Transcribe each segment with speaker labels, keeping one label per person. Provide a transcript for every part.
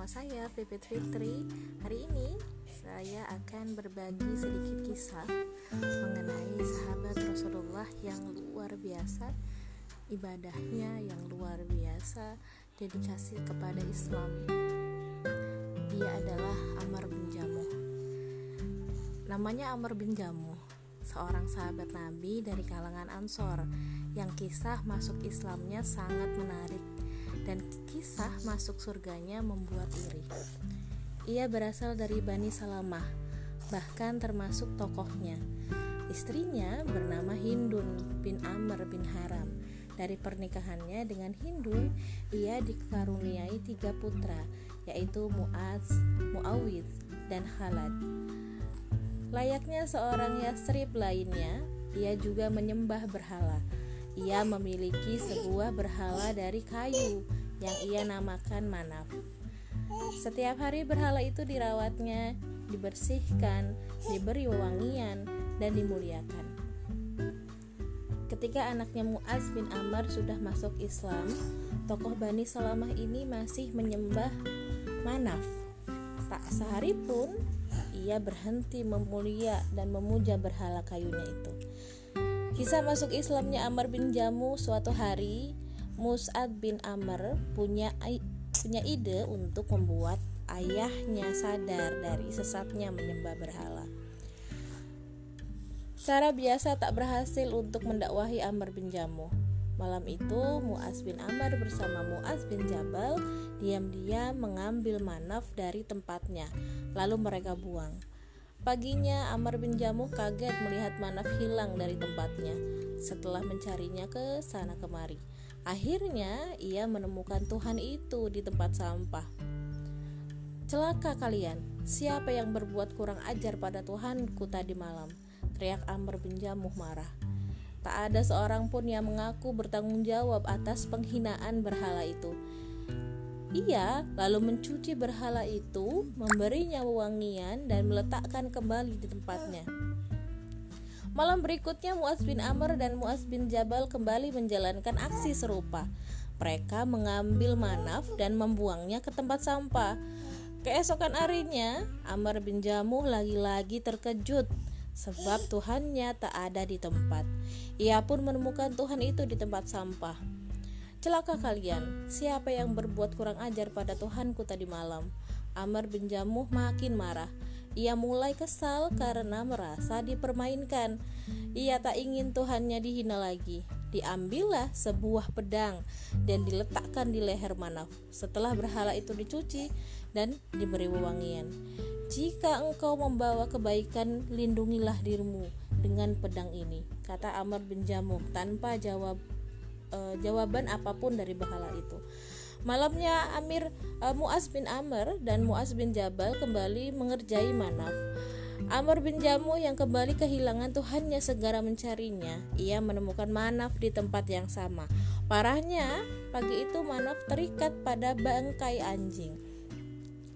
Speaker 1: bersama saya Pipit Fitri. Hari ini saya akan berbagi sedikit kisah mengenai sahabat Rasulullah yang luar biasa, ibadahnya yang luar biasa, dedikasi kepada Islam. Dia adalah Amr bin Jamuh. Namanya Amr bin Jamuh, seorang sahabat Nabi dari kalangan Ansor yang kisah masuk Islamnya sangat menarik dan kisah masuk surganya membuat iri. Ia berasal dari Bani Salamah, bahkan termasuk tokohnya. Istrinya bernama Hindun bin Amr bin Haram. Dari pernikahannya dengan Hindun, ia dikaruniai tiga putra, yaitu Muaz, Muawid, dan Khalad. Layaknya seorang Yasrib lainnya, ia juga menyembah berhala. Ia memiliki sebuah berhala dari kayu yang ia namakan Manaf. Setiap hari berhala itu dirawatnya, dibersihkan, diberi wewangian, dan dimuliakan. Ketika anaknya Muaz bin Amr sudah masuk Islam, tokoh Bani Salamah ini masih menyembah Manaf. Tak sehari pun ia berhenti memulia dan memuja berhala kayunya itu. Kisah masuk Islamnya Amr bin Jamu suatu hari Mus'ad bin Amr punya punya ide untuk membuat ayahnya sadar dari sesatnya menyembah berhala. Cara biasa tak berhasil untuk mendakwahi Amr bin Jamu. Malam itu Muaz bin Amr bersama Muaz bin Jabal diam-diam mengambil manaf dari tempatnya, lalu mereka buang. Paginya Amr bin Jamuh kaget melihat Manaf hilang dari tempatnya setelah mencarinya ke sana kemari. Akhirnya ia menemukan Tuhan itu di tempat sampah. Celaka kalian, siapa yang berbuat kurang ajar pada Tuhanku tadi malam? Teriak Amr bin Jamuh marah. Tak ada seorang pun yang mengaku bertanggung jawab atas penghinaan berhala itu. Ia lalu mencuci berhala itu, memberinya wewangian, dan meletakkan kembali di tempatnya. Malam berikutnya Muaz bin Amr dan Muaz bin Jabal kembali menjalankan aksi serupa. Mereka mengambil manaf dan membuangnya ke tempat sampah. Keesokan harinya, Amr bin Jamuh lagi-lagi terkejut sebab Tuhannya tak ada di tempat. Ia pun menemukan Tuhan itu di tempat sampah. Celaka kalian, siapa yang berbuat kurang ajar pada Tuhanku tadi malam? Amr bin Jamuh makin marah. Ia mulai kesal karena merasa dipermainkan. Ia tak ingin Tuhannya dihina lagi. Diambillah sebuah pedang dan diletakkan di leher Manaf. Setelah berhala itu dicuci dan diberi wewangian. Jika engkau membawa kebaikan, lindungilah dirimu dengan pedang ini, kata Amr bin Jamuh tanpa jawab uh, jawaban apa pun dari berhala itu. Malamnya Amir uh, Muaz bin Amr dan Muaz bin Jabal kembali mengerjai Manaf. Amr bin Jamu yang kembali kehilangan Tuhannya segera mencarinya. Ia menemukan Manaf di tempat yang sama. Parahnya, pagi itu Manaf terikat pada bangkai anjing.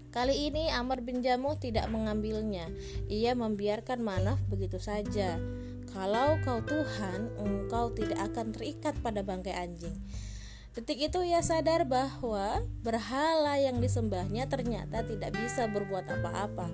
Speaker 1: Kali ini Amr bin Jamu tidak mengambilnya. Ia membiarkan Manaf begitu saja. Kalau kau Tuhan, engkau tidak akan terikat pada bangkai anjing. Detik itu ia sadar bahwa berhala yang disembahnya ternyata tidak bisa berbuat apa-apa.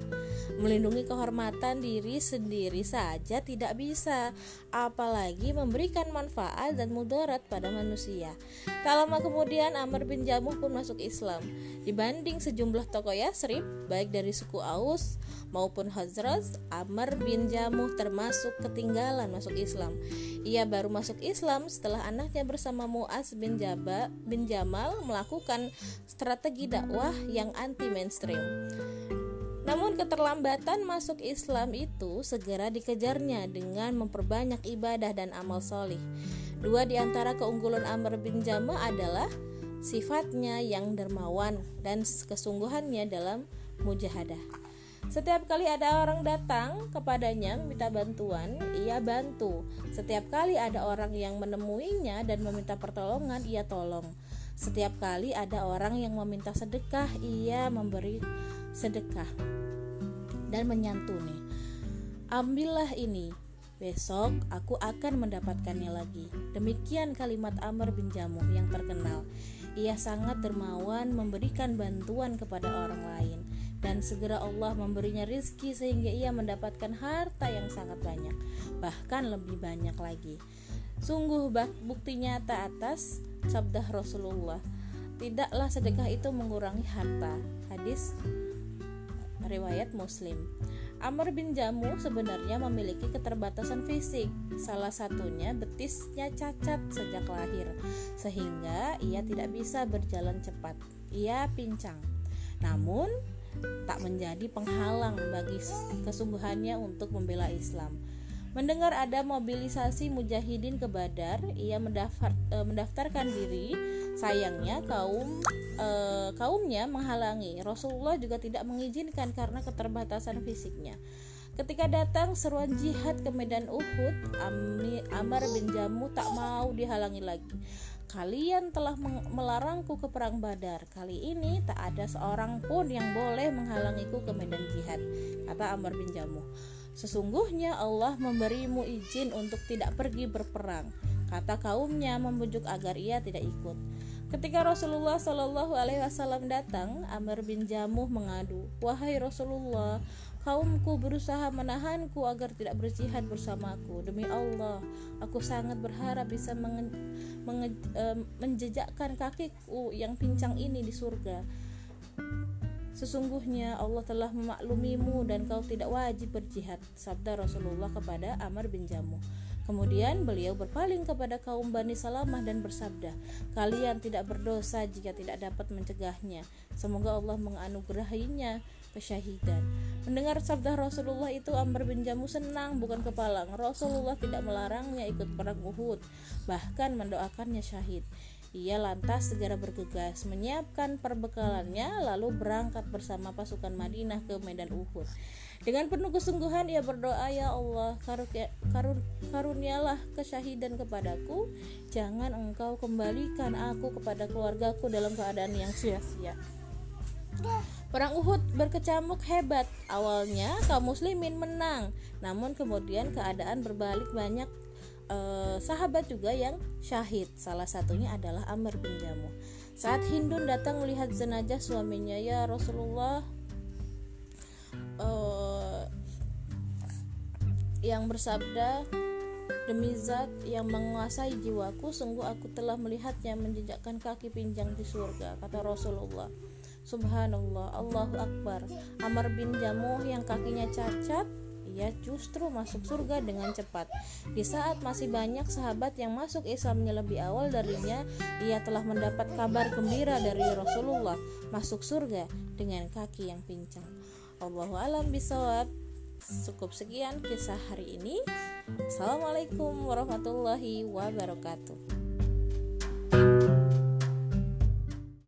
Speaker 1: Melindungi kehormatan diri sendiri saja tidak bisa, apalagi memberikan manfaat dan mudarat pada manusia. Tak lama kemudian Amr bin Jamuh pun masuk Islam. Dibanding sejumlah tokoh Yasrib, baik dari suku Aus maupun Hazrat, Amr bin Jamuh termasuk ketinggalan masuk Islam. Ia baru masuk Islam setelah anaknya bersama Muaz bin Jabal bin Jamal melakukan strategi dakwah yang anti mainstream. Namun keterlambatan masuk Islam itu segera dikejarnya dengan memperbanyak ibadah dan amal solih. Dua di antara keunggulan Amr bin Jamal adalah sifatnya yang dermawan dan kesungguhannya dalam mujahadah. Setiap kali ada orang datang kepadanya meminta bantuan, ia bantu. Setiap kali ada orang yang menemuinya dan meminta pertolongan, ia tolong. Setiap kali ada orang yang meminta sedekah, ia memberi sedekah dan menyantuni. Ambillah ini, besok aku akan mendapatkannya lagi. Demikian kalimat Amr bin Jamuh yang terkenal. Ia sangat dermawan memberikan bantuan kepada orang lain dan segera Allah memberinya rizki sehingga ia mendapatkan harta yang sangat banyak, bahkan lebih banyak lagi. Sungguh bukti nyata atas sabda Rasulullah. Tidaklah sedekah itu mengurangi harta. Hadis riwayat Muslim. Amr bin Jamu sebenarnya memiliki keterbatasan fisik. Salah satunya betisnya cacat sejak lahir, sehingga ia tidak bisa berjalan cepat. Ia pincang. Namun, tak menjadi penghalang bagi kesungguhannya untuk membela Islam. Mendengar ada mobilisasi mujahidin ke Badar, ia mendaftar, e, mendaftarkan diri. Sayangnya kaum e, kaumnya menghalangi. Rasulullah juga tidak mengizinkan karena keterbatasan fisiknya. Ketika datang seruan jihad ke medan Uhud, Amr bin Jamu tak mau dihalangi lagi. Kalian telah melarangku ke perang Badar. Kali ini tak ada seorang pun yang boleh menghalangiku ke medan jihad, kata Amr bin Jamu. Sesungguhnya Allah memberimu izin untuk tidak pergi berperang. Kata kaumnya membujuk agar ia tidak ikut. Ketika Rasulullah Shallallahu Alaihi Wasallam datang, Amr bin Jamuh mengadu, wahai Rasulullah, kaumku berusaha menahanku agar tidak berjihad bersamaku. Demi Allah, aku sangat berharap bisa menge menge menjejakkan kakiku yang pincang ini di surga. Sesungguhnya Allah telah memaklumimu dan kau tidak wajib berjihad Sabda Rasulullah kepada Amr bin Jamu Kemudian beliau berpaling kepada kaum Bani Salamah dan bersabda Kalian tidak berdosa jika tidak dapat mencegahnya. Semoga Allah menganugerahinya kesyahidan. Mendengar sabda Rasulullah itu Amr bin Jamu senang bukan kepalang. Rasulullah tidak melarangnya ikut perang Uhud Bahkan mendoakannya syahid ia lantas segera bergegas menyiapkan perbekalannya lalu berangkat bersama pasukan Madinah ke medan Uhud. Dengan penuh kesungguhan ia berdoa, "Ya Allah, karun, karunialah kesyahidan kepadaku. Jangan Engkau kembalikan aku kepada keluargaku dalam keadaan yang sia-sia." Perang Uhud berkecamuk hebat. Awalnya kaum muslimin menang, namun kemudian keadaan berbalik banyak eh, sahabat juga yang syahid. Salah satunya adalah Amr bin Jamu. Saat Hindun datang melihat jenazah suaminya, ya Rasulullah, eh, yang bersabda, demi zat yang menguasai jiwaku, sungguh aku telah melihatnya menjejakkan kaki pinjang di surga, kata Rasulullah. Subhanallah, Allahu Akbar. Amr bin Jamuh yang kakinya cacat ia justru masuk surga dengan cepat. Di saat masih banyak sahabat yang masuk Islamnya lebih awal darinya, ia telah mendapat kabar gembira dari Rasulullah masuk surga dengan kaki yang pincang. Allahu alam bisawab. Cukup sekian kisah hari ini. Assalamualaikum warahmatullahi wabarakatuh.